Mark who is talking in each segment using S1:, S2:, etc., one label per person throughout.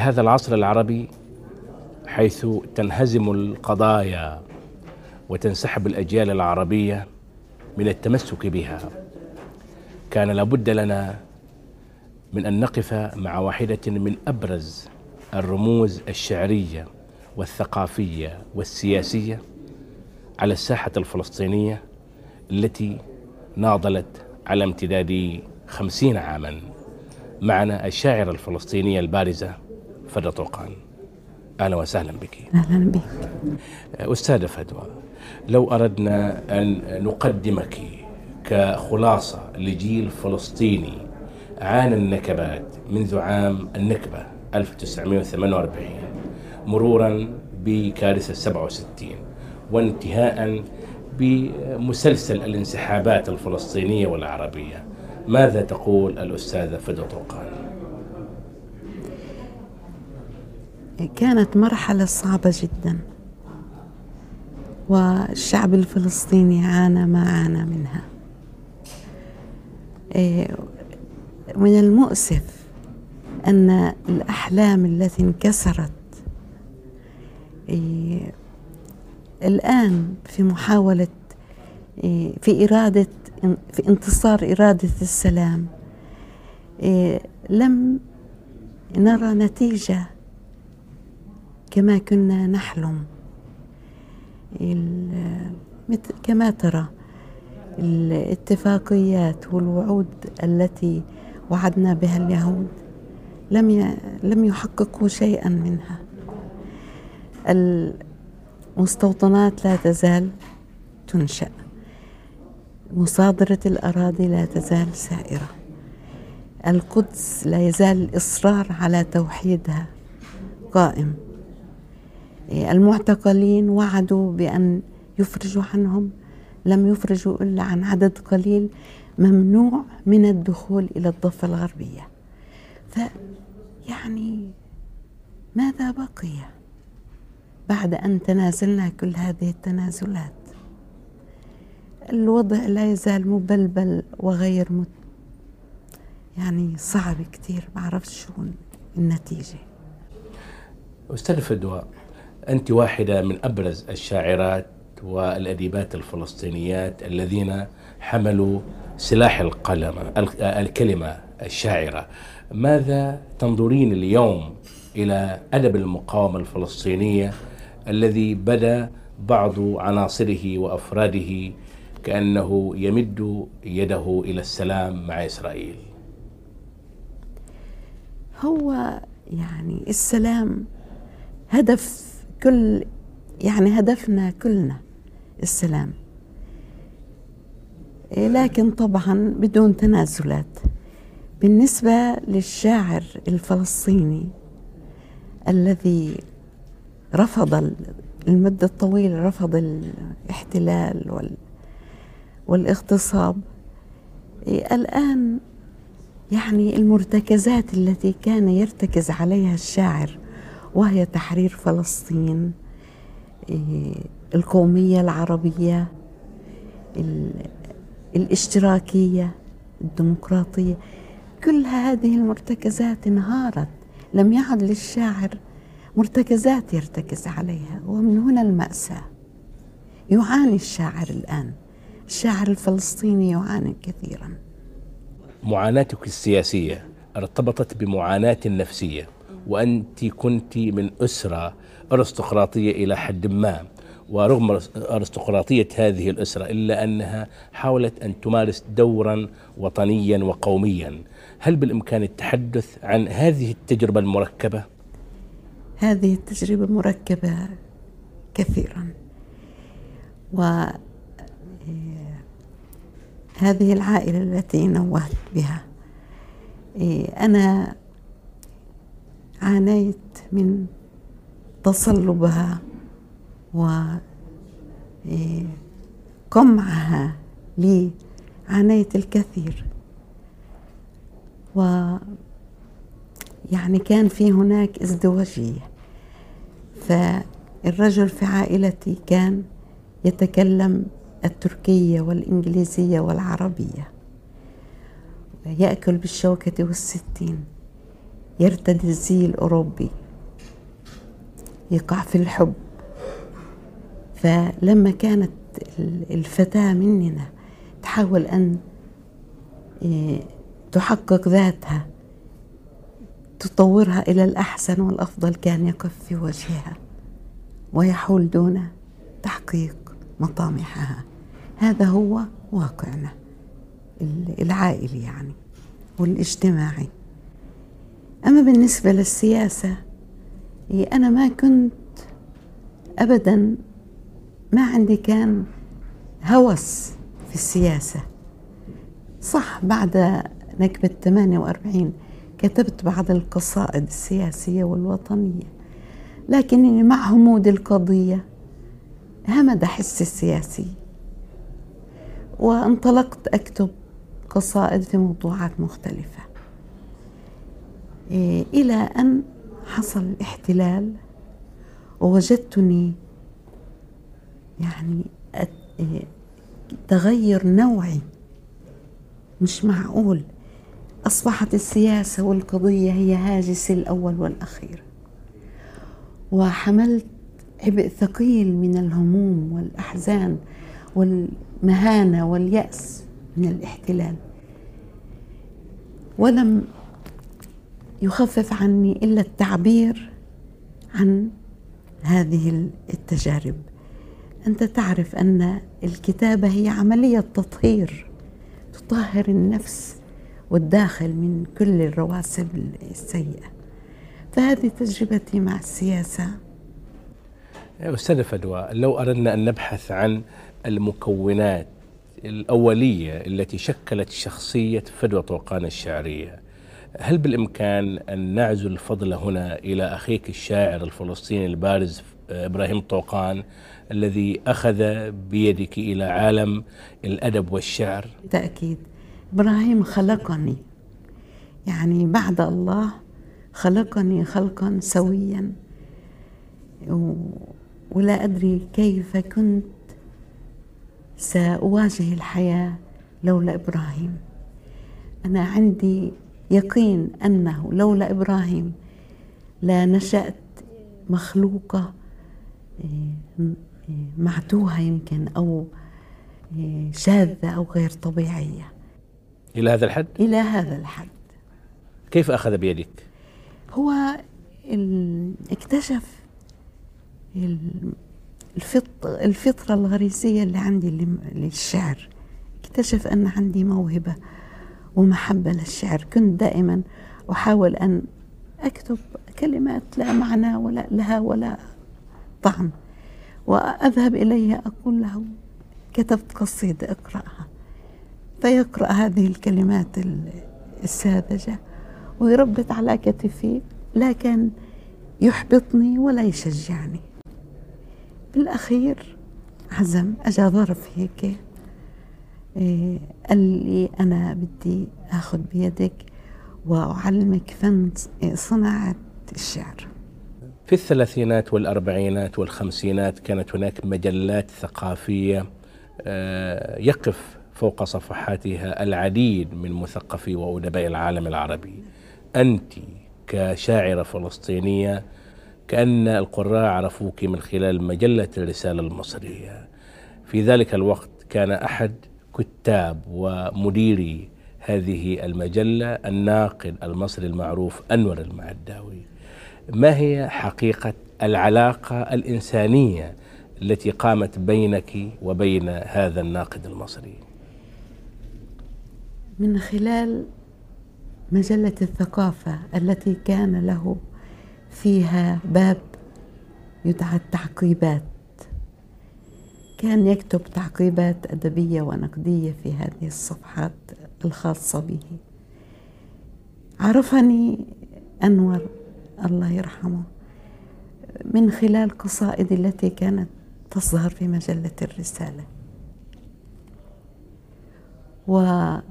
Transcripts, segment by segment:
S1: في هذا العصر العربي حيث تنهزم القضايا وتنسحب الأجيال العربية من التمسك بها. كان لابد لنا من أن نقف مع واحدة من أبرز الرموز الشعرية والثقافية والسياسية على الساحة الفلسطينية التي ناضلت على امتداد خمسين عاما. معنا الشاعرة الفلسطينية البارزة فدى طوقان أهلا وسهلا بك.
S2: أهلا بك.
S1: أستاذة فدوى لو أردنا أن نقدمك كخلاصة لجيل فلسطيني عانى النكبات منذ عام النكبة 1948 مرورا بكارثة 67 وانتهاء بمسلسل الانسحابات الفلسطينية والعربية. ماذا تقول الأستاذة فدى طوقان
S2: كانت مرحلة صعبة جدا. والشعب الفلسطيني عانى ما عانى منها. إيه، من المؤسف أن الأحلام التي انكسرت إيه، الآن في محاولة إيه، في إرادة في انتصار إرادة السلام لم نرى نتيجة كما كنا نحلم. كما ترى الاتفاقيات والوعود التي وعدنا بها اليهود لم لم يحققوا شيئا منها. المستوطنات لا تزال تنشأ. مصادرة الأراضي لا تزال سائرة. القدس لا يزال الإصرار على توحيدها قائم. المعتقلين وعدوا بأن يفرجوا عنهم لم يفرجوا إلا عن عدد قليل ممنوع من الدخول إلى الضفة الغربية. فيعني ماذا بقي بعد أن تنازلنا كل هذه التنازلات؟ الوضع لا يزال مبلبل وغير مت يعني صعب كثير ما بعرفش شو النتيجة.
S1: أستاذ فدوى أنت واحدة من أبرز الشاعرات والأديبات الفلسطينيات الذين حملوا سلاح القلم الكلمة الشاعرة. ماذا تنظرين اليوم إلى أدب المقاومة الفلسطينية الذي بدا بعض عناصره وأفراده كأنه يمد يده إلى السلام مع إسرائيل؟
S2: هو يعني السلام هدف كل يعني هدفنا كلنا السلام. لكن طبعا بدون تنازلات. بالنسبة للشاعر الفلسطيني الذي رفض المدة الطويلة رفض الاحتلال وال والاغتصاب الآن يعني المرتكزات التي كان يرتكز عليها الشاعر وهي تحرير فلسطين القومية العربية الاشتراكية الديمقراطية كل هذه المرتكزات انهارت. لم يعد للشاعر مرتكزات يرتكز عليها ومن هنا المأساة. يعاني الشاعر الآن. الشاعر الفلسطيني يعاني كثيرا.
S1: معاناتك السياسية ارتبطت بمعاناة نفسية. وأنت كنت من أسرة أرستقراطية إلى حد ما ورغم أرستقراطية هذه الأسرة إلا أنها حاولت أن تمارس دورا وطنيا وقوميا هل بالإمكان التحدث عن هذه التجربة المركبة؟
S2: هذه التجربة مركبة كثيرا و هذه العائلة التي نوهت بها إيه، أنا عانيت من تصلبها وقمعها لي. عانيت الكثير. و يعني كان في هناك ازدواجية. فالرجل في عائلتي كان يتكلم التركية والإنجليزية والعربية. يأكل بالشوكة والستين. يرتدي الزي الأوروبي يقع في الحب. فلما كانت الفتاة مننا تحاول أن إيه، تحقق ذاتها تطورها إلى الأحسن والأفضل كان يقف في وجهها ويحول دون تحقيق مطامحها. هذا هو واقعنا العائلي يعني والإجتماعي. أما بالنسبة للسياسة أنا ما كنت أبدا ما عندي كان هوس في السياسة. صح بعد نكبة 48 كتبت بعض القصائد السياسية والوطنية لكنني مع همود القضية همد حسي السياسي. وانطلقت أكتب قصائد في موضوعات مختلفة. إلى أن حصل الاحتلال ووجدتني يعني إيه، تغير نوعي. مش معقول. أصبحت السياسة والقضية هي هاجس الأول والأخير. وحملت عبء ثقيل من الهموم والأحزان والمهانة واليأس من الاحتلال. ولم يخفف عني إلا التعبير عن هذه التجارب. أنت تعرف أن الكتابة هي عملية تطهير تطهر النفس والداخل من كل الرواسب السيئة. فهذه تجربتي مع السياسة.
S1: أستاذة فدوى لو أردنا أن نبحث عن المكونات الأولية التي شكلت شخصية فدوى طوقان الشعرية هل بالإمكان أن نعزل الفضل هنا إلى أخيك الشاعر الفلسطيني البارز إبراهيم طوقان الذي أخذ بيدك إلى عالم الأدب والشعر؟
S2: بالتأكيد. إبراهيم خلقني. يعني بعد الله خلقني خلقا سويا. ولا أدري كيف كنت سأواجه الحياة لولا إبراهيم. أنا عندي يقين أنه لولا إبراهيم لا نشأت مخلوقة إيه، إيه، معتوهة يمكن أو إيه، شاذة أو غير طبيعية
S1: إلى هذا الحد؟
S2: إلى هذا الحد
S1: كيف أخذ بيدك؟
S2: هو اكتشف الفطرة الغريزية اللي عندي للشعر اكتشف أن عندي موهبة ومحبة للشعر. كنت دائما أحاول أن أكتب كلمات لا معنى ولا لها ولا طعم وأذهب إليها أقول له كتبت قصيدة اقرأها. فيقرأ هذه الكلمات الساذجة ويربط على كتفي لا كان يحبطني ولا يشجعني. بالأخير عزم أجا ظرف هيك قال لي أنا بدي أخذ بيدك وأعلمك فن صناعة الشعر.
S1: في الثلاثينات والأربعينات والخمسينات كانت هناك مجلات ثقافية آه، يقف فوق صفحاتها العديد من مثقفي وأدباء العالم العربي. أنت كشاعرة فلسطينية كأن القراء عرفوك من خلال مجلة الرسالة المصرية. في ذلك الوقت كان أحد كتاب ومديري هذه المجلة الناقد المصري المعروف أنور المعداوي. ما هي حقيقة العلاقة الإنسانية التي قامت بينك وبين هذا الناقد المصري؟
S2: من خلال مجلة الثقافة التي كان له فيها باب يدعى التعقيبات. كان يكتب تعقيبات أدبية ونقدية في هذه الصفحات الخاصة به. عرفني أنور الله يرحمه من خلال قصائدي التي كانت تظهر في مجلة الرسالة. وكان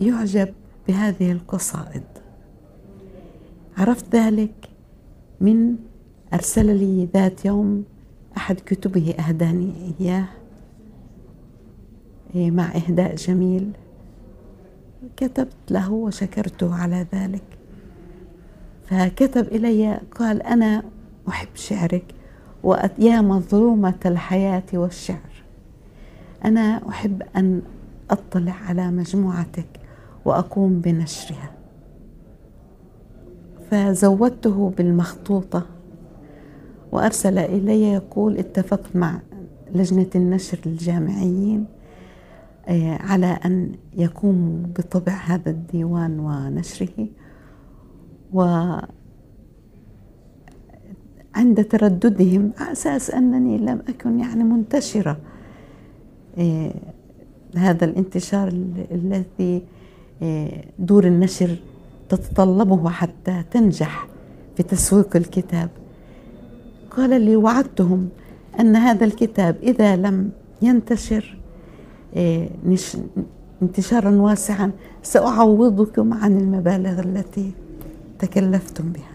S2: يعجب بهذه القصائد. عرفت ذلك من أرسل لي ذات يوم أحد كتبه أهداني إياه إيه، مع إهداء جميل. كتبت له وشكرته على ذلك. فكتب إلي قال أنا أحب شعرك ويا مظلومة الحياة والشعر. أنا أحب أن أطلع على مجموعتك وأقوم بنشرها. فزودته بالمخطوطة. وأرسل إلي يقول اتفقت مع لجنة النشر الجامعيين آه، على أن يقوموا بطبع هذا الديوان ونشره. و عند ترددهم على أساس أنني لم أكن يعني منتشرة آه، هذا الانتشار الذي آه، دور النشر تتطلبه حتى تنجح في تسويق الكتاب. قال لي وعدتهم أن هذا الكتاب إذا لم ينتشر آه، انتشارا واسعا سأعوضكم عن المبالغ التي تكلفتم بها.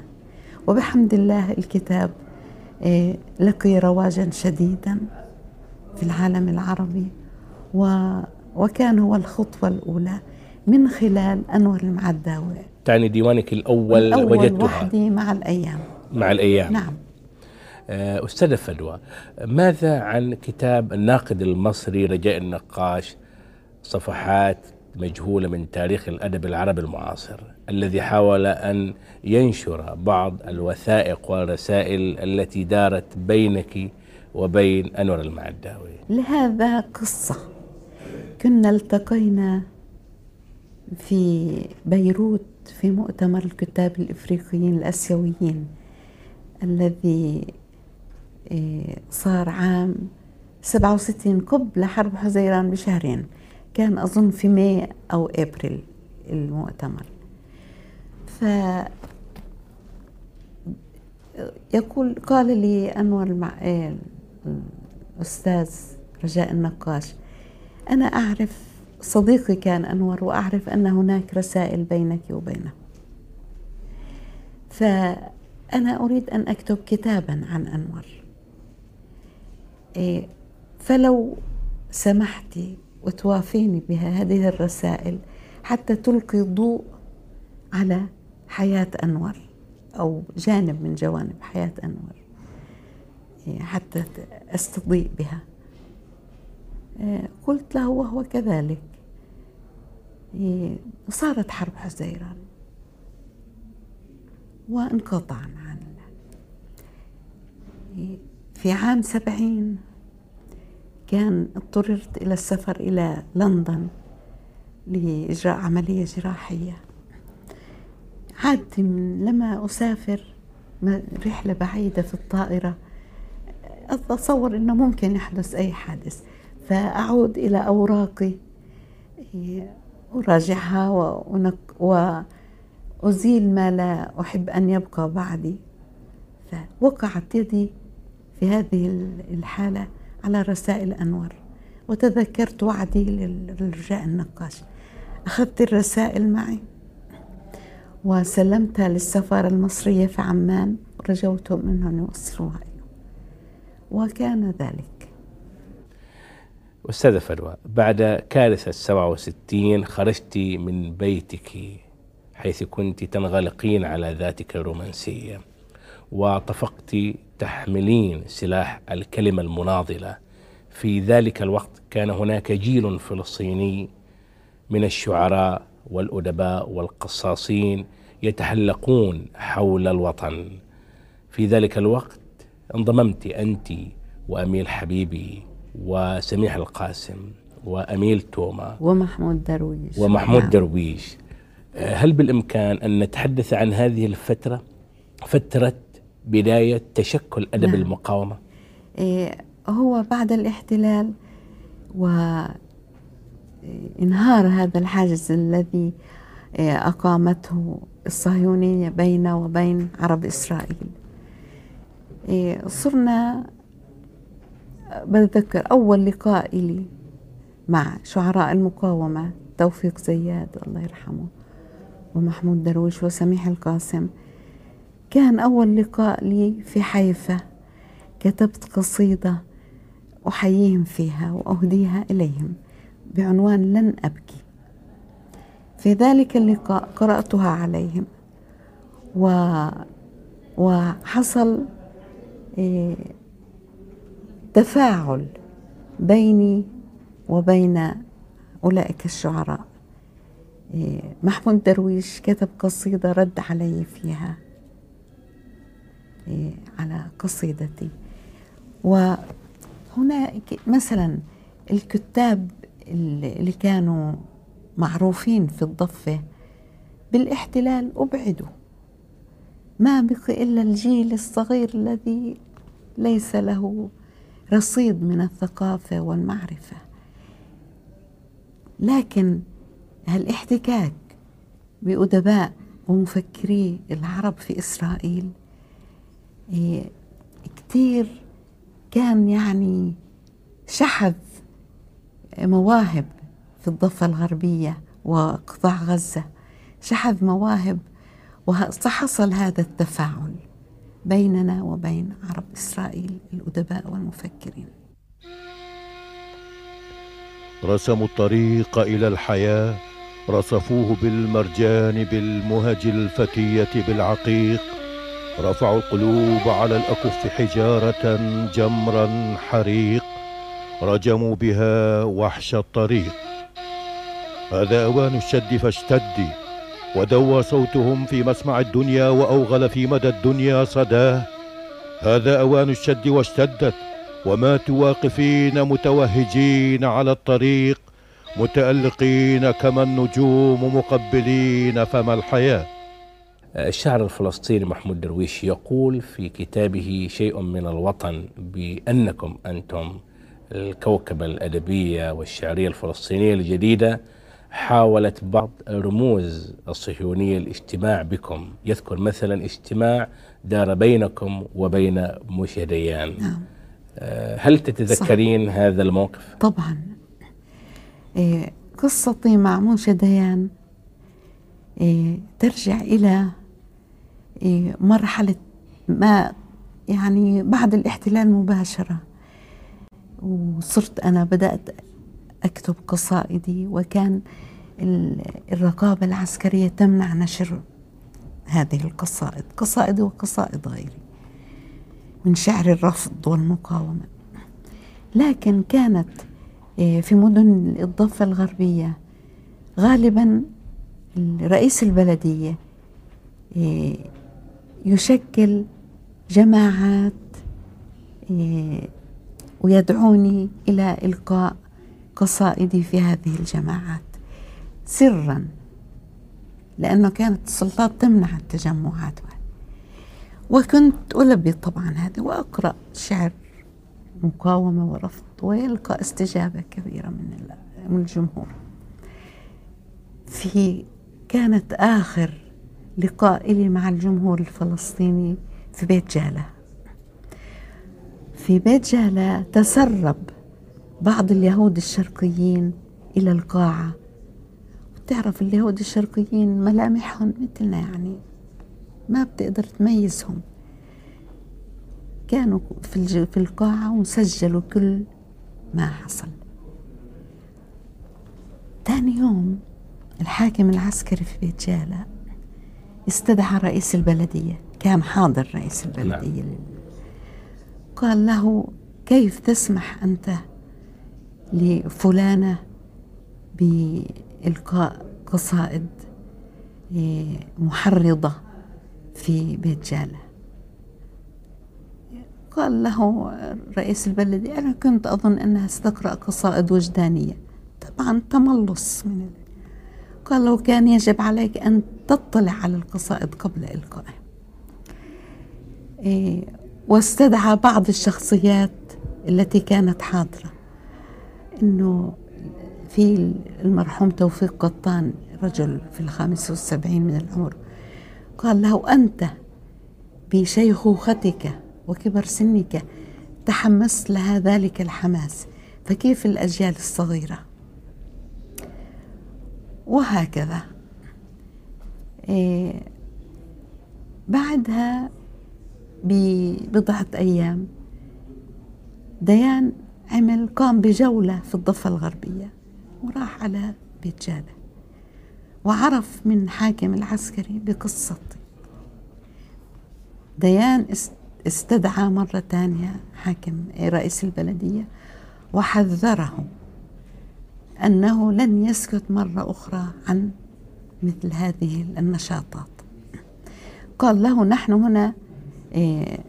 S2: وبحمد الله الكتاب آه، لقي رواجا شديدا في العالم العربي وكان هو الخطوة الأولى من خلال أنور المعداوي.
S1: تعني ديوانك الأول, الأول وجدتها.
S2: وحدي مع الأيام.
S1: مع الأيام.
S2: نعم.
S1: أستاذة فدوى ماذا عن كتاب الناقد المصري رجاء النقاش صفحات مجهولة من تاريخ الأدب العربي المعاصر الذي حاول أن ينشر بعض الوثائق والرسائل التي دارت بينك وبين أنور المعداوي؟
S2: لهذا قصة. كنا التقينا في بيروت في مؤتمر الكتاب الإفريقيين الأسيويين الذي آه، صار عام 67 قبل حرب حزيران بشهرين. كان أظن في ماي أو أبريل المؤتمر. ف يقول قال لي أنور المع... آه، الأستاذ رجاء النقاش أنا أعرف صديقي كان أنور وأعرف أن هناك رسائل بينك وبينه. فأنا أريد أن أكتب كتابا عن أنور. إيه، فلو سمحتي وتوافيني بها هذه الرسائل حتى تلقي ضوء على حياة أنور أو جانب من جوانب حياة أنور. إيه، حتى أستضيء بها. إيه، قلت له وهو كذلك. صارت حرب حزيران وانقطعنا عن في عام سبعين كان اضطررت إلى السفر إلى لندن لإجراء عملية جراحية. عادتي من لما أسافر رحلة بعيدة في الطائرة أتصور أنه ممكن يحدث أي حادث. فأعود إلى أوراقي أراجعها وأزيل ما لا أحب أن يبقى بعدي. فوقعت يدي في هذه الحالة على رسائل أنور. وتذكرت وعدي للرجاء النقاش. أخذت الرسائل معي. وسلمتها للسفارة المصرية في عمان. ورجوتهم أنهم يوصلوها وكان ذلك.
S1: أستاذة فروة بعد كارثة 67 خرجت من بيتك حيث كنت تنغلقين على ذاتك الرومانسية. وطفقت تحملين سلاح الكلمة المناضلة. في ذلك الوقت كان هناك جيل فلسطيني من الشعراء والأدباء والقصاصين يتحلقون حول الوطن. في ذلك الوقت انضممت أنت وأميل حبيبي وسميح القاسم وأميل توما
S2: ومحمود درويش.
S1: ومحمود نعم. درويش. هل بالإمكان أن نتحدث عن هذه الفترة؟ فترة بداية تشكل أدب نعم. المقاومة؟
S2: إيه هو بعد الاحتلال وانهار هذا الحاجز الذي إيه، أقامته الصهيونية بين وبين عرب إسرائيل. إيه صرنا بتذكر أول لقاء لي مع شعراء المقاومة توفيق زياد الله يرحمه ومحمود درويش وسميح القاسم. كان أول لقاء لي في حيفا. كتبت قصيدة أحييهم فيها وأهديها إليهم بعنوان لن أبكي في ذلك اللقاء قرأتها عليهم و وحصل إيه، تفاعل بيني وبين أولئك الشعراء. إيه، محمود درويش كتب قصيدة رد علي فيها. على قصيدتي. وهنا مثلا الكتاب اللي كانوا معروفين في الضفة بالاحتلال أبعدوا. ما بقي إلا الجيل الصغير الذي ليس له رصيد من الثقافة والمعرفة. لكن هالاحتكاك بأدباء ومفكري العرب في إسرائيل كتير كان يعني شحذ مواهب في الضفة الغربية وقطاع غزة. شحذ مواهب وحصل هذا التفاعل بيننا وبين عرب إسرائيل الأدباء والمفكرين.
S3: رسموا الطريق إلى الحياة رصفوه بالمرجان بالمهج الفتية بالعقيق. رفعوا القلوب على الأكف حجارة جمرا حريق. رجموا بها وحش الطريق. هذا أوان الشد فاشتدي ودوى صوتهم في مسمع الدنيا وأوغل في مدى الدنيا صداه. هذا أوان الشد واشتدت. وماتوا واقفين متوهجين على الطريق. متألقين كما النجوم مقبلين فما الحياة؟
S1: الشاعر الفلسطيني محمود درويش يقول في كتابه شيء من الوطن بأنكم أنتم الكوكبة الأدبية والشعرية الفلسطينية الجديدة حاولت بعض رموز الصهيونية الاجتماع بكم يذكر مثلا اجتماع دار بينكم وبين مشهديان
S2: نعم
S1: آه، هل تتذكرين صح. هذا الموقف؟
S2: طبعا إيه قصتي مع موشى ديان إيه ترجع إلى مرحلة ما يعني بعد الاحتلال مباشرة. وصرت أنا بدأت أكتب قصائدي وكان الرقابة العسكرية تمنع نشر هذه القصائد قصائدي وقصائد غيري من شعر الرفض والمقاومة. لكن كانت آه، في مدن الضفة الغربية غالبا رئيس البلدية آه، يشكل جماعات آه، ويدعوني إلى إلقاء قصائدي في هذه الجماعات. سرا لأنه كانت السلطات تمنع التجمعات. وكنت ألبي طبعا هذا وأقرأ شعر مقاومة ورفض ويلقى استجابة كبيرة من من الجمهور. في كانت آخر لقاء لي مع الجمهور الفلسطيني في بيت جالة. في بيت جالة تسرب بعض اليهود الشرقيين إلى القاعة. وتعرف اليهود الشرقيين ملامحهم مثلنا يعني ما بتقدر تميزهم. كانوا في في القاعة وسجلوا كل ما حصل. ثاني يوم الحاكم العسكري في بيت جالة استدعى رئيس البلدية كان حاضر رئيس البلدية نعم. قال له كيف تسمح أنت لفلانة بإلقاء قصائد إيه، محرضة في بيت جالة قال له رئيس البلدية أنا كنت أظن أنها ستقرأ قصائد وجدانية طبعا تملص من له كان يجب عليك أن تطلع على القصائد قبل إلقائها إيه واستدعى بعض الشخصيات التي كانت حاضرة. أنه في المرحوم توفيق قطان رجل في الخامس والسبعين من العمر قال له أنت بشيخوختك وكبر سنك تحمست لها ذلك الحماس فكيف الأجيال الصغيرة؟ وهكذا. إيه بعدها ببضعة أيام ديان عمل قام بجولة في الضفة الغربية وراح على بيت جالة وعرف من حاكم العسكري بقصتي ديان استدعى مرة ثانية حاكم رئيس البلدية وحذره. أنه لن يسكت مرة أخرى عن مثل هذه النشاطات. قال له نحن هنا آه،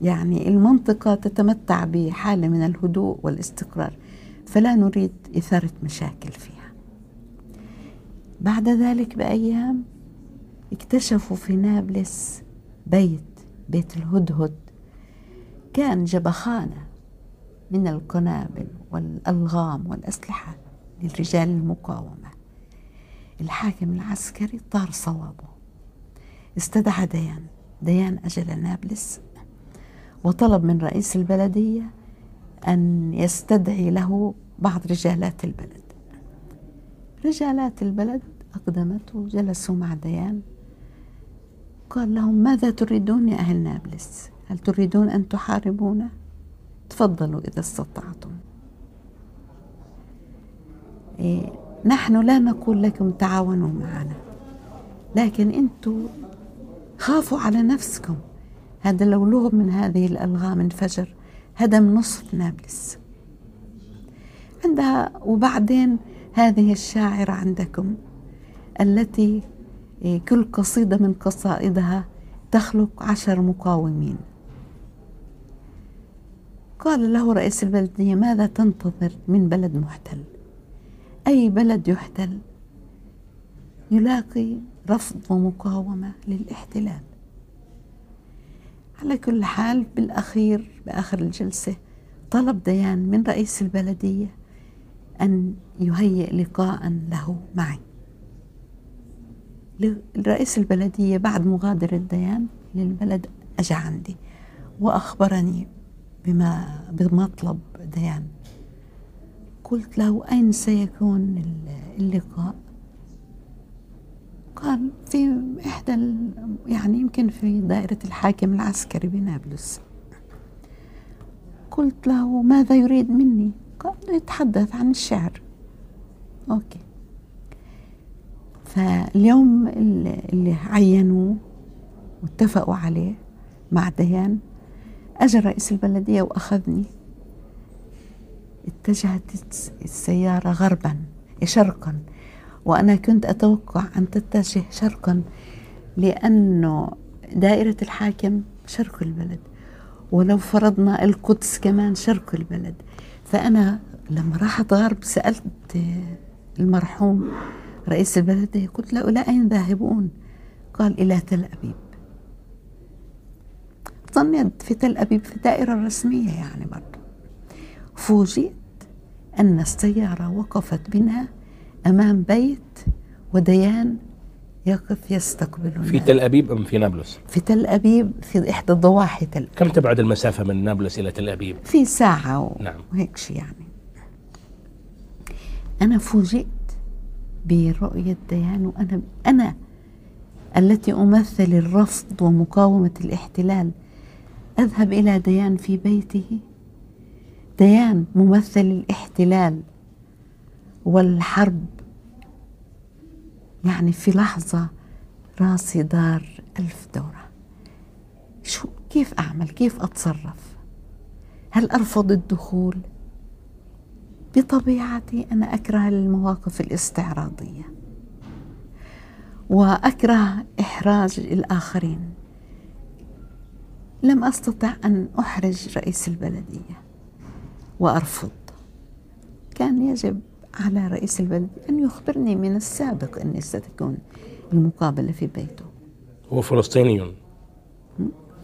S2: يعني المنطقة تتمتع بحالة من الهدوء والاستقرار فلا نريد إثارة مشاكل فيها. بعد ذلك بأيام اكتشفوا في نابلس بيت بيت الهدهد كان جبخانة من القنابل والألغام والأسلحة. للرجال المقاومة. الحاكم العسكري طار صوابه. استدعى ديان. ديان أجل نابلس وطلب من رئيس البلدية أن يستدعي له بعض رجالات البلد. رجالات البلد أقدمت وجلسوا مع ديان. قال لهم ماذا تريدون يا أهل نابلس؟ هل تريدون أن تحاربونا؟ تفضلوا إذا استطعتم. نحن لا نقول لكم تعاونوا معنا لكن أنتم خافوا على نفسكم. هذا لو لغم من هذه الألغام انفجر هدم نصف نابلس. عندها وبعدين هذه الشاعرة عندكم التي إيه، كل قصيدة من قصائدها تخلق عشر مقاومين. قال له رئيس البلدية ماذا تنتظر من بلد محتل؟ أي بلد يحتل يلاقي رفض ومقاومة للاحتلال. على كل حال بالأخير بآخر الجلسة طلب ديان من رئيس البلدية أن يهيئ لقاء له معي. رئيس البلدية بعد مغادرة ديان للبلد أجا عندي وأخبرني بما بمطلب ديان. قلت له أين سيكون اللقاء؟ قال في إحدى يعني يمكن في دائرة الحاكم العسكري بنابلس. قلت له ماذا يريد مني؟ قال يتحدث عن الشعر. أوكي. فاليوم اللي عينوه واتفقوا عليه مع ديان أجى رئيس البلدية وأخذني. اتجهت السيارة غربا شرقا. وأنا كنت أتوقع أن تتجه شرقا لأنه دائرة الحاكم شرق البلد ولو فرضنا القدس كمان شرق البلد. فأنا لما راحت غرب سألت المرحوم رئيس البلدية قلت له إلى أين ذاهبون؟ قال إلى تل أبيب. ظنيت في تل أبيب في الدائرة الرسمية يعني برضه فوجئت أن السيارة وقفت بنا أمام بيت وديان يقف يستقبلنا
S1: في تل أبيب أم في نابلس؟
S2: في تل أبيب في إحدى ضواحي تل أبيب.
S1: كم تبعد المسافة من نابلس إلى تل أبيب؟
S2: في ساعة و... نعم. وهيك شيء يعني أنا فوجئت برؤية ديان وأنا أنا التي أمثل الرفض ومقاومة الاحتلال أذهب إلى ديان في بيته ديان ممثل الاحتلال والحرب. يعني في لحظة راسي دار ألف دورة. شو كيف أعمل؟ كيف أتصرف؟ هل أرفض الدخول؟ بطبيعتي أنا أكره المواقف الاستعراضية وأكره إحراج الآخرين. لم أستطع أن أحرج رئيس البلدية. وأرفض. كان يجب على رئيس البلد أن يخبرني من السابق أني ستكون المقابلة في بيته.
S1: هو فلسطيني.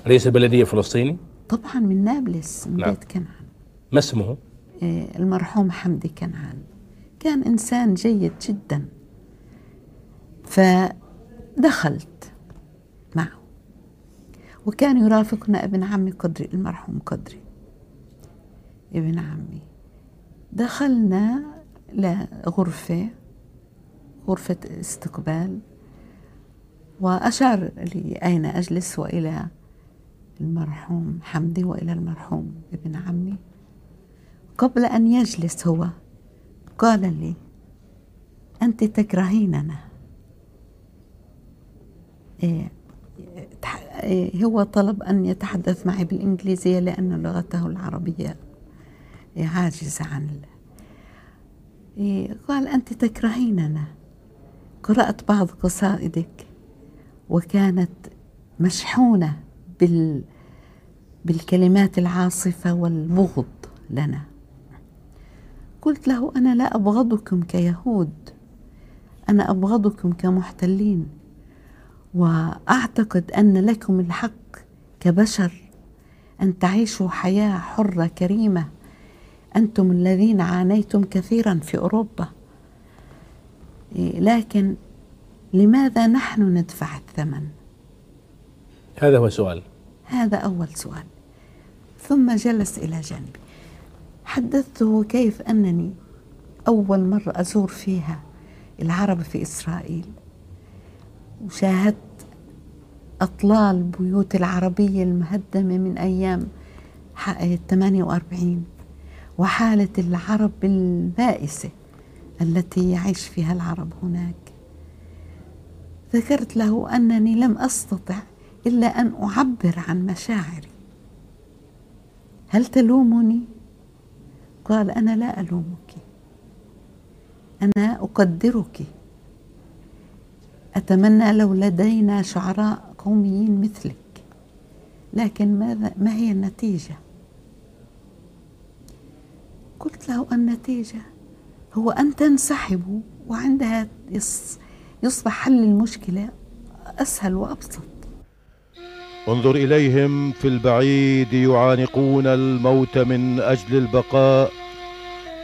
S1: رئيس البلدية فلسطيني؟
S2: طبعا من نابلس من نعم. بيت كنعان.
S1: ما اسمه؟
S2: إيه، المرحوم حمدي كنعان. كان إنسان جيد جدا. فدخلت معه. وكان يرافقنا ابن عمي قدري المرحوم قدري. ابن عمي. دخلنا لغرفة غرفة استقبال وأشار لي أين أجلس وإلى المرحوم حمدي وإلى المرحوم ابن عمي. قبل أن يجلس هو قال لي أنت تكرهيننا. إيه، إيه، هو طلب أن يتحدث معي بالإنجليزية لأن لغته العربية عاجزة عن إيه، قال أنت تكرهيننا. قرأت بعض قصائدك وكانت مشحونة بال بالكلمات العاصفة والبغض لنا. قلت له أنا لا أبغضكم كيهود أنا أبغضكم كمحتلين وأعتقد أن لكم الحق كبشر أن تعيشوا حياة حرة كريمة. أنتم الذين عانيتم كثيرا في أوروبا. إيه، لكن لماذا نحن ندفع الثمن؟
S1: هذا هو سؤال.
S2: هذا أول سؤال. ثم جلس إلى جنبي حدثته كيف أنني أول مرة أزور فيها العرب في إسرائيل. وشاهدت أطلال بيوت العربية المهدمة من أيام ح- 48 وحالة العرب البائسة التي يعيش فيها العرب هناك. ذكرت له أنني لم أستطع إلا أن أعبر عن مشاعري. هل تلومني؟ قال أنا لا ألومك. أنا أقدرك. أتمنى لو لدينا شعراء قوميين مثلك. لكن ماذا؟ ما هي النتيجة؟ قلت له النتيجة. هو أن تنسحبوا وعندها يص- يصبح حل المشكلة أسهل وأبسط.
S3: انظر إليهم في البعيد يعانقون الموت من أجل البقاء.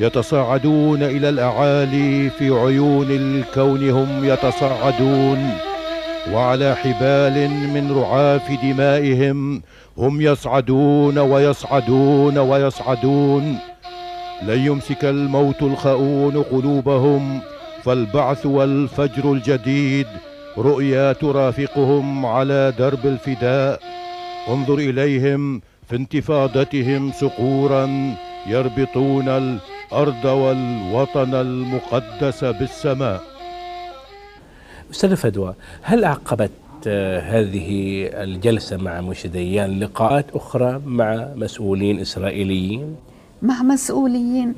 S3: يتصاعدون إلى الأعالي في عيون الكون هم يتصاعدون. وعلى حبال من رعاف دمائهم هم يصعدون ويصعدون ويصعدون. لن يمسك الموت الخؤون قلوبهم فالبعث والفجر الجديد رؤيا ترافقهم على درب الفداء. انظر إليهم في انتفاضتهم صقورا يربطون الأرض والوطن المقدس بالسماء.
S1: أستاذ فدوى هل أعقبت آه، هذه الجلسة مع مشي ديان لقاءات أخرى مع مسؤولين إسرائيليين؟
S2: مع مسؤولين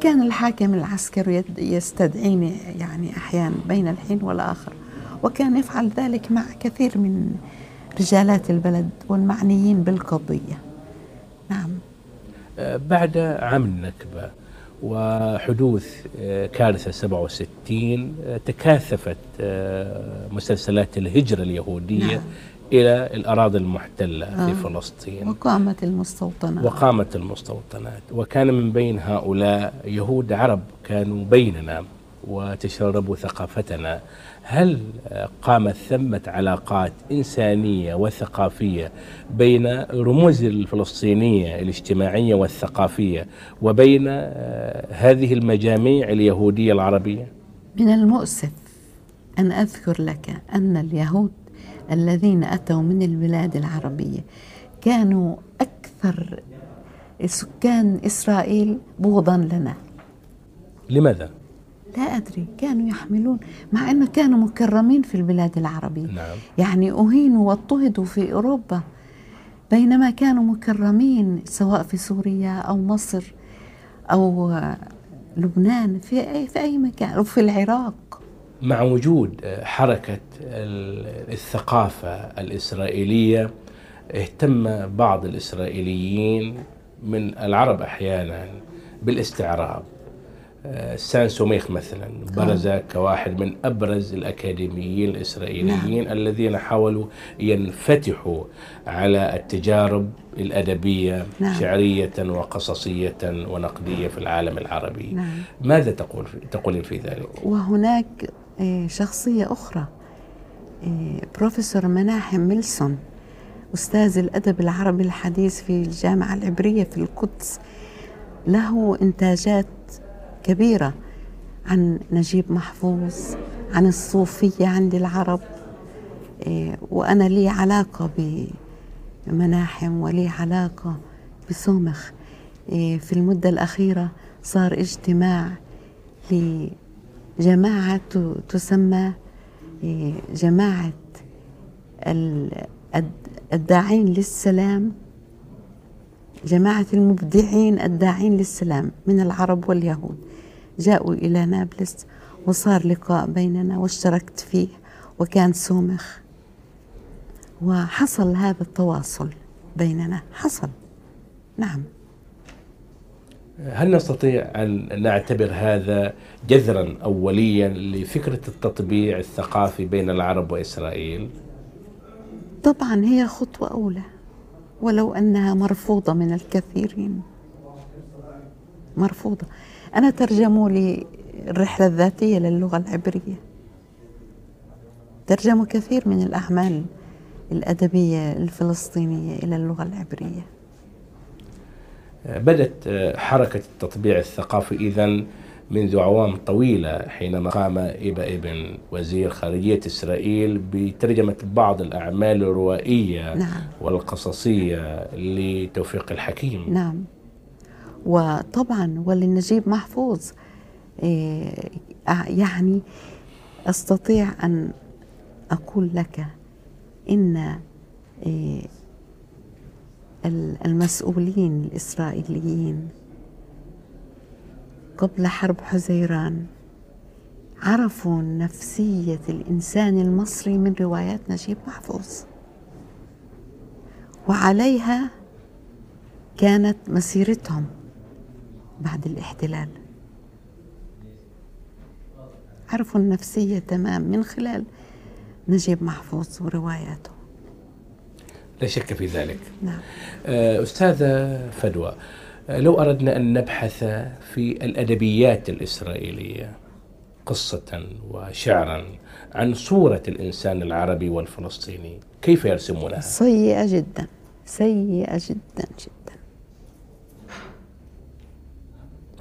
S2: كان الحاكم العسكري يستدعيني يعني أحيانا بين الحين والآخر وكان يفعل ذلك مع كثير من رجالات البلد والمعنيين بالقضية. نعم.
S1: آه، بعد عام النكبة وحدوث آه، كارثة 67 آه، تكاثفت مسلسلات الهجرة اليهودية.
S2: نعم.
S1: إلى الأراضي المحتلة في
S2: آه.
S1: فلسطين.
S2: وقامت المستوطنات.
S1: وقامت المستوطنات. وكان من بين هؤلاء يهود عرب كانوا بيننا وتشربوا ثقافتنا. هل قامت ثمة علاقات إنسانية وثقافية بين الرموز الفلسطينية الاجتماعية والثقافية وبين آه، هذه المجاميع اليهودية العربية؟
S2: من المؤسف أن أذكر لك أن اليهود الذين أتوا من البلاد العربية. كانوا أكثر سكان إسرائيل بغضا لنا.
S1: لماذا؟
S2: لا أدري. كانوا يحملون مع أنه كانوا مكرمين في البلاد العربية.
S1: نعم.
S2: يعني أهينوا واضطهدوا في أوروبا. بينما كانوا مكرمين سواء في سوريا أو مصر أو لبنان في أي في أي مكان أو في العراق.
S1: مع وجود حركة ال- الثقافة الإسرائيلية اهتم بعض الإسرائيليين من العرب أحيانا بالاستعراب آه، سان سوميخ مثلا برز كواحد من أبرز الأكاديميين الإسرائيليين الذين حاولوا ينفتحوا على التجارب الأدبية
S2: نعم.
S1: شعرية وقصصية ونقدية في العالم العربي
S2: نعم.
S1: ماذا تقول تقولين في ذلك؟
S2: وهناك آه، شخصية أخرى. آه، بروفيسور مناحم ميلسون أستاذ الأدب العربي الحديث في الجامعة العبرية في القدس. له إنتاجات كبيرة عن نجيب محفوظ عن الصوفية عند العرب. آه، وأنا لي علاقة بمناحم ولي علاقة بسومخ. في المدة الأخيرة صار اجتماع لجماعة ت- تسمى آه، جماعة ال- الد- الداعين للسلام جماعة المبدعين الداعين للسلام من العرب واليهود. جاءوا إلى نابلس وصار لقاء بيننا واشتركت فيه وكان سومخ. وحصل هذا التواصل بيننا. حصل. نعم.
S1: هل نستطيع أن نعتبر هذا جذرا أوليا لفكرة التطبيع الثقافي بين العرب وإسرائيل؟
S2: طبعا هي خطوة أولى ولو أنها مرفوضة من الكثيرين. مرفوضة. أنا ترجموا لي الرحلة الذاتية للغة العبرية. ترجموا كثير من الأعمال الأدبية الفلسطينية إلى اللغة العبرية.
S1: بدت حركة التطبيع الثقافي. إذا منذ أعوام طويلة حينما قام إبا ابن وزير خارجية إسرائيل بترجمة بعض الأعمال الروائية
S2: نعم.
S1: والقصصية لتوفيق الحكيم.
S2: نعم. وطبعا ولنجيب محفوظ أع- يعني أستطيع أن أقول لك إن إيه، ال- المسؤولين الإسرائيليين قبل حرب حزيران عرفوا نفسية الإنسان المصري من روايات نجيب محفوظ. وعليها كانت مسيرتهم بعد الاحتلال. عرفوا النفسية تمام من خلال نجيب محفوظ ورواياته.
S1: لا شك في ذلك
S2: نعم
S1: آه، أستاذة فدوى آه، لو أردنا أن نبحث في الأدبيات الإسرائيلية قصة وشعرا عن صورة الإنسان العربي والفلسطيني كيف يرسمونها؟
S2: سيئة جدا سيئة جدا جدا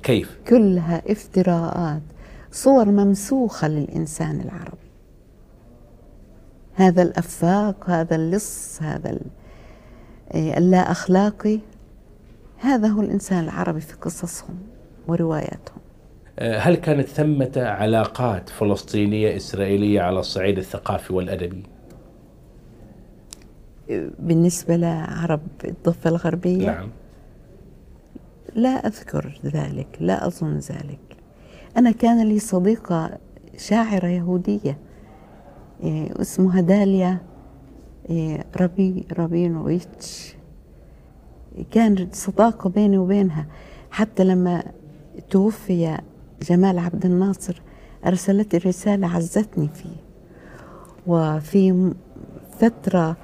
S1: كيف؟
S2: كلها افتراءات صور ممسوخة للإنسان العربي هذا الأفاق هذا اللص هذا إيه، اللا أخلاقي هذا هو الإنسان العربي في قصصهم ورواياتهم.
S1: آه، هل كانت ثمة علاقات فلسطينية إسرائيلية على الصعيد الثقافي والأدبي؟
S2: بالنسبة لعرب الضفة الغربية؟
S1: نعم.
S2: لا أذكر ذلك لا أظن ذلك. أنا كان لي صديقة شاعرة يهودية اسمها داليا إيه، ربي رابينوفيتش كانت صداقة بيني وبينها. حتى لما توفي جمال عبد الناصر أرسلت رسالة عزتني فيه. وفي فترة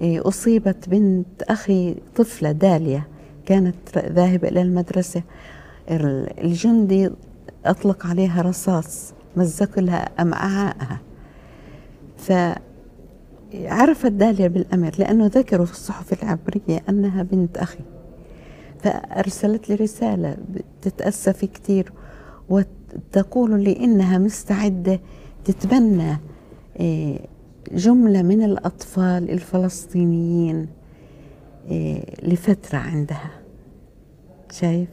S2: إيه، أصيبت بنت أخي طفلة داليا كانت ذاهبة إلى المدرسة. ال- الجندي أطلق عليها رصاص مزق لها أمعاءها. فعرفت داليا بالأمر لأنه ذكروا في الصحف العبرية أنها بنت أخي. فأرسلت لي رسالة تتأسف كثير وتقول لي إنها مستعدة تتبنى إيه، جملة من الأطفال الفلسطينيين إيه، لفترة عندها. شايف؟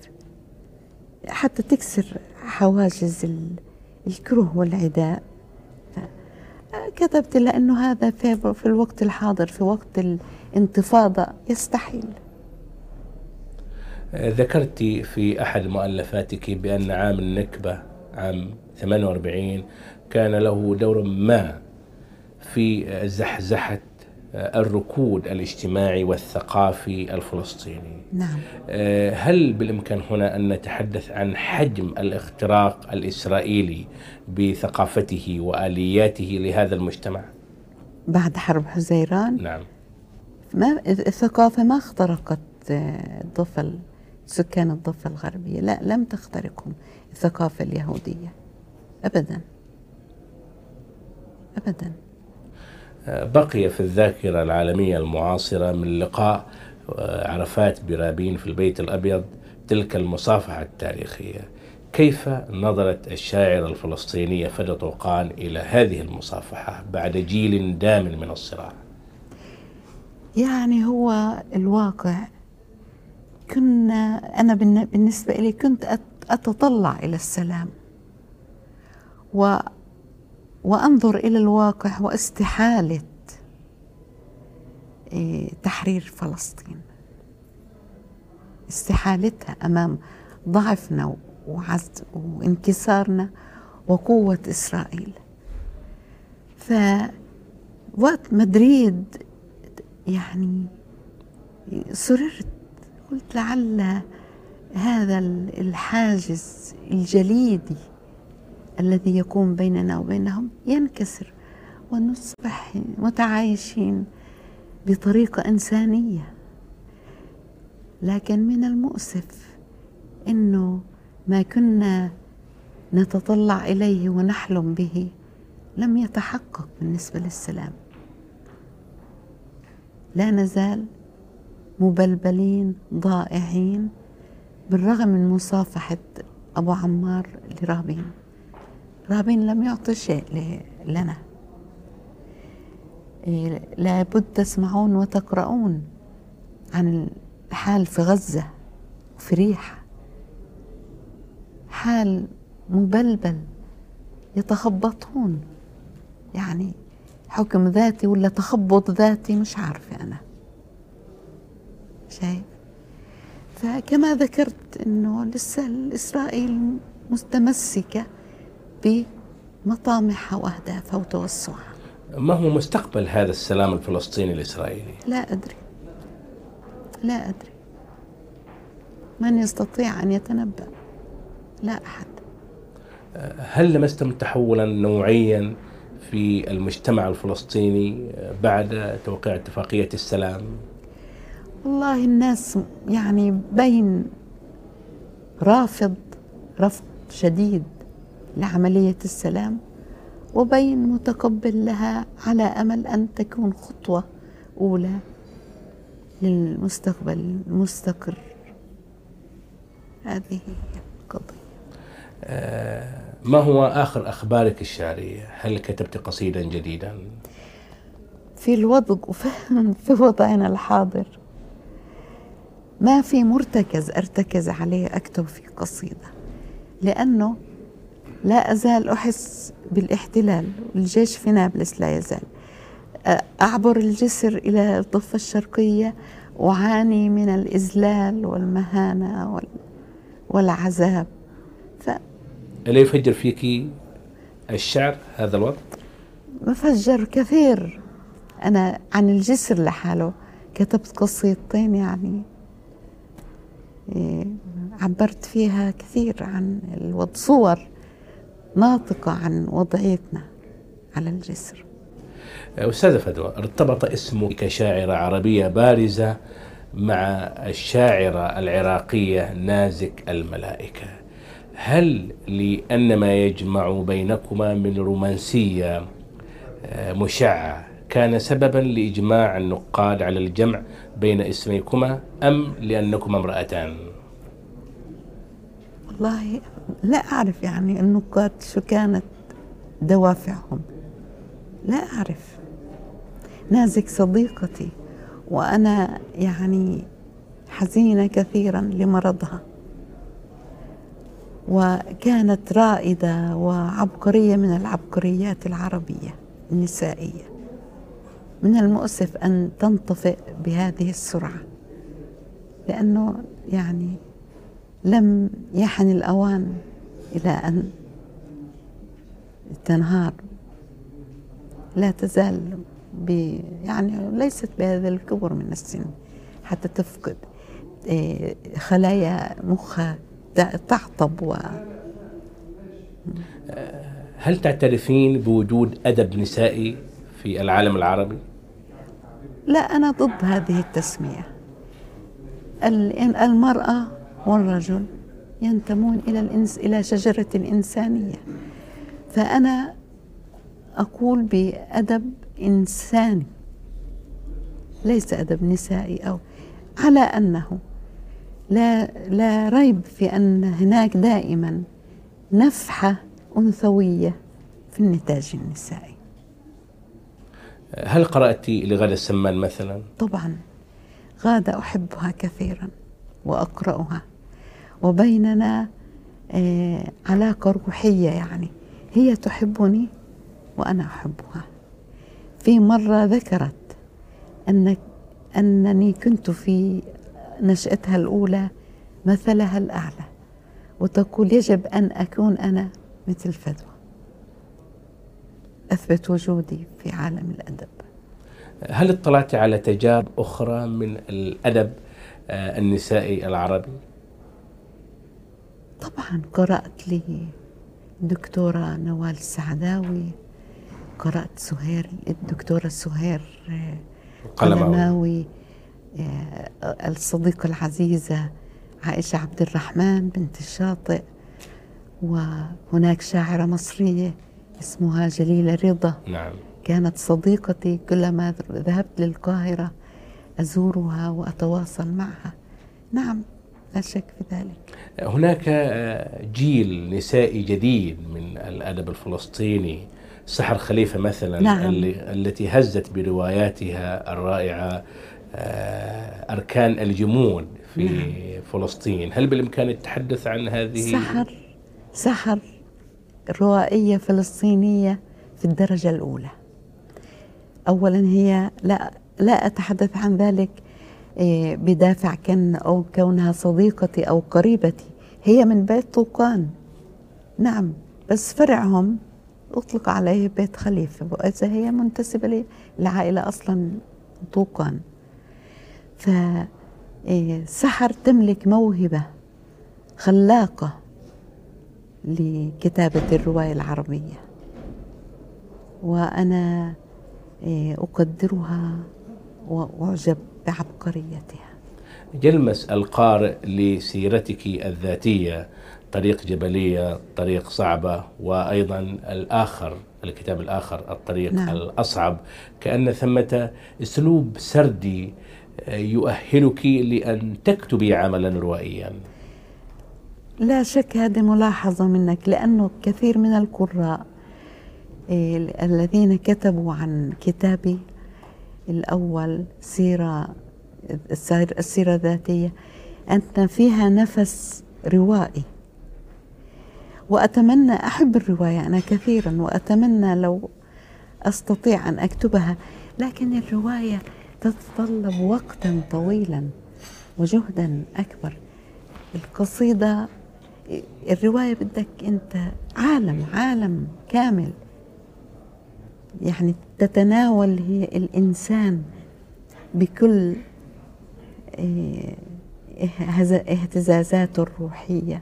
S2: حتى تكسر حواجز ال- الكره والعداء. كتبت لها انه هذا في, في الوقت الحاضر في وقت الانتفاضة يستحيل.
S1: آه، ذكرت في أحد مؤلفاتك بأن عام النكبة عام 48 كان له دور ما في زحزحة الركود الاجتماعي والثقافي الفلسطيني.
S2: نعم.
S1: آه، هل بالإمكان هنا أن نتحدث عن حجم الاختراق الإسرائيلي بثقافته وآلياته لهذا المجتمع؟
S2: بعد حرب حزيران؟
S1: نعم.
S2: ما الثقافة ما اخترقت آه، الضفة سكان الضفة الغربية. لا لم تخترقهم الثقافة اليهودية. أبدا. أبدا.
S1: بقي في الذاكرة العالمية المعاصرة من لقاء آه، عرفات برابين في البيت الأبيض تلك المصافحة التاريخية. كيف نظرت الشاعرة الفلسطينية فدا طوقان إلى هذه المصافحة بعد جيل دام من الصراع؟
S2: يعني هو الواقع كنا أنا بالن- بالنسبة لي كنت أت- أتطلع إلى السلام. و وأنظر إلى الواقع واستحالة إيه، تحرير فلسطين. استحالتها أمام ضعفنا وانكسارنا وقوة إسرائيل. فوقت مدريد يعني سررت قلت لعل هذا الحاجز الجليدي الذي يكون بيننا وبينهم ينكسر ونصبح متعايشين بطريقة إنسانية. لكن من المؤسف إنه ما كنا نتطلع إليه ونحلم به لم يتحقق بالنسبة للسلام. لا نزال مبلبلين ضائعين بالرغم من مصافحة أبو عمار لرابين رابين لم يعطي شيء لنا. إيه، لابد تسمعون وتقرؤون عن الحال في غزة وفي ريحة حال مبلبل يتخبطون. يعني حكم ذاتي ولا تخبط ذاتي مش عارفة أنا. شايف؟ فكما ذكرت أنه لسه إسرائيل متمسكة بمطامحها وأهدافها وتوسعها.
S1: ما هو مستقبل هذا السلام الفلسطيني الإسرائيلي؟
S2: لا أدري. لا أدري. من يستطيع أن يتنبأ؟ لا أحد.
S1: هل لمستم تحولا نوعيا في المجتمع الفلسطيني بعد توقيع اتفاقية السلام؟
S2: والله الناس يعني بين رافض رفض شديد. لعملية السلام وبين متقبل لها على أمل أن تكون خطوة أولى للمستقبل المستقر هذه هي القضية
S1: آه ما هو آخر أخبارك الشعرية؟ هل كتبت قصيدا جديدا؟
S2: في الوضع في وضعنا الحاضر ما في مرتكز أرتكز عليه أكتب فيه قصيدة لأنه لا أزال أحس بالاحتلال الجيش في نابلس لا يزال. أعبر الجسر إلى الضفة الشرقية اعاني من الاذلال والمهانة والعذاب.
S1: ف ألا يفجر فيك الشعر هذا الوضع؟
S2: مفجر كثير. أنا عن الجسر لحاله. كتبت قصيدتين يعني إيه، عبرت فيها كثير عن الوضع. صور ناطقة عن وضعيتنا على الجسر.
S1: أستاذة فدوى ارتبط اسمك كشاعرة عربية بارزة مع الشاعرة العراقية نازك الملائكة. هل لأن ما يجمع بينكما من رومانسية آه، مشعة كان سببا لإجماع النقاد على الجمع بين اسميكما أم لأنكما امرأتان؟
S2: والله لا أعرف يعني النقاد شو كانت دوافعهم. لا أعرف. نازك صديقتي وأنا يعني حزينة كثيرا لمرضها. وكانت رائدة وعبقرية من العبقريات العربية النسائية. من المؤسف أن تنطفئ بهذه السرعة لأنه يعني لم يحن الأوان إلى أن تنهار لا تزال ب يعني ليست بهذا الكبر من السن حتى تفقد إيه، خلايا مخها تعطب و
S1: هل تعترفين بوجود أدب نسائي في العالم العربي؟
S2: لا أنا ضد هذه التسمية المرأة والرجل ينتمون إلى الإنس إلى شجرة الإنسانية. فأنا أقول بأدب إنساني ليس أدب نسائي أو على أنه لا لا ريب في أن هناك دائما نفحة أنثوية في النتاج النسائي.
S1: هل قرأت لغادة السمان مثلا؟
S2: طبعا. غادة أحبها كثيرا وأقرأها. وبيننا آه، علاقة روحية يعني. هي تحبني وأنا أحبها. في مرة ذكرت أن أنني كنت في نشأتها الأولى مثلها الأعلى وتقول يجب أن أكون أنا مثل فدوى. أثبت وجودي في عالم الأدب.
S1: هل اطلعت على تجارب أخرى من الأدب آه، النسائي العربي؟
S2: طبعا قرأت لي الدكتورة نوال السعداوي قرأت سهير الدكتورة سهير آه،
S1: قلماوي.
S2: قلماوي آه، الصديقة العزيزة عائشة عبد الرحمن بنت الشاطئ وهناك شاعرة مصرية اسمها جليلة رضا
S1: نعم
S2: كانت صديقتي كلما ذهبت للقاهرة أزورها وأتواصل معها نعم لا شك في ذلك
S1: هناك جيل نسائي جديد من الأدب الفلسطيني سحر خليفة مثلا
S2: نعم.
S1: اللي التي هزت برواياتها الرائعة آه، أركان الجمود في
S2: نعم.
S1: فلسطين هل بالإمكان التحدث عن هذه
S2: سحر سحر روائية فلسطينية في الدرجة الأولى أولا هي لا لا أتحدث عن ذلك بدافع كان أو كونها صديقتي أو قريبتي. هي من بيت طوقان. نعم بس فرعهم. أطلق عليه بيت خليفة. وإذا هي منتسبة للعائلة أصلا طوقان. ف إيه، تملك موهبة خلاقة لكتابة الرواية العربية. وأنا إيه، أقدرها وأعجب بعبقريتها
S1: يلمس القارئ لسيرتك الذاتية طريق جبلية طريق صعبة وأيضا الآخر الكتاب الآخر الطريق
S2: نعم.
S1: الأصعب. كأن ثمة أسلوب سردي آه، يؤهلك لأن تكتبي عملا روائيا.
S2: لا شك هذه ملاحظة منك لأنه كثير من القراء إيه، الذين كتبوا عن كتابي الأول سيرة السير- السيرة الذاتية. أن فيها نفس روائي. وأتمنى أحب الرواية أنا كثيرا وأتمنى لو أستطيع أن أكتبها. لكن الرواية تتطلب وقتا طويلا وجهدا أكبر. القصيدة الرواية بدك أنت عالم عالم كامل. يعني تتناول هي الإنسان بكل هز- اهتزازاته الروحية.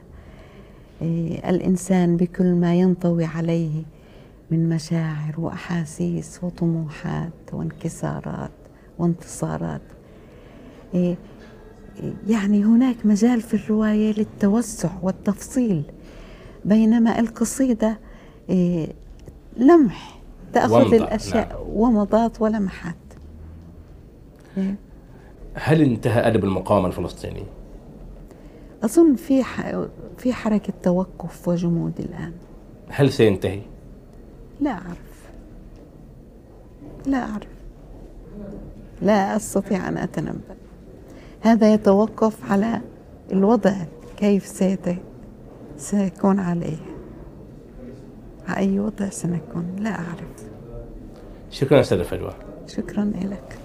S2: إيه، الإنسان بكل ما ينطوي عليه من مشاعر وأحاسيس وطموحات وانكسارات وانتصارات. إيه، يعني هناك مجال في الرواية للتوسع والتفصيل بينما القصيدة لمح تأخذ الأشياء ومضات ولمحات إيه.
S1: هل انتهى أدب المقاومة الفلسطيني؟
S2: أظن في ح- في حركة توقف وجمود الآن.
S1: هل سينتهي؟
S2: لا أعرف. لا أعرف. لا أستطيع أن أتنبأ. هذا يتوقف على الوضع كيف سيت سيكون عليه. على أي وضع سنكون؟ لا أعرف.
S1: شكرا أستاذة فجوه
S2: شكرا لك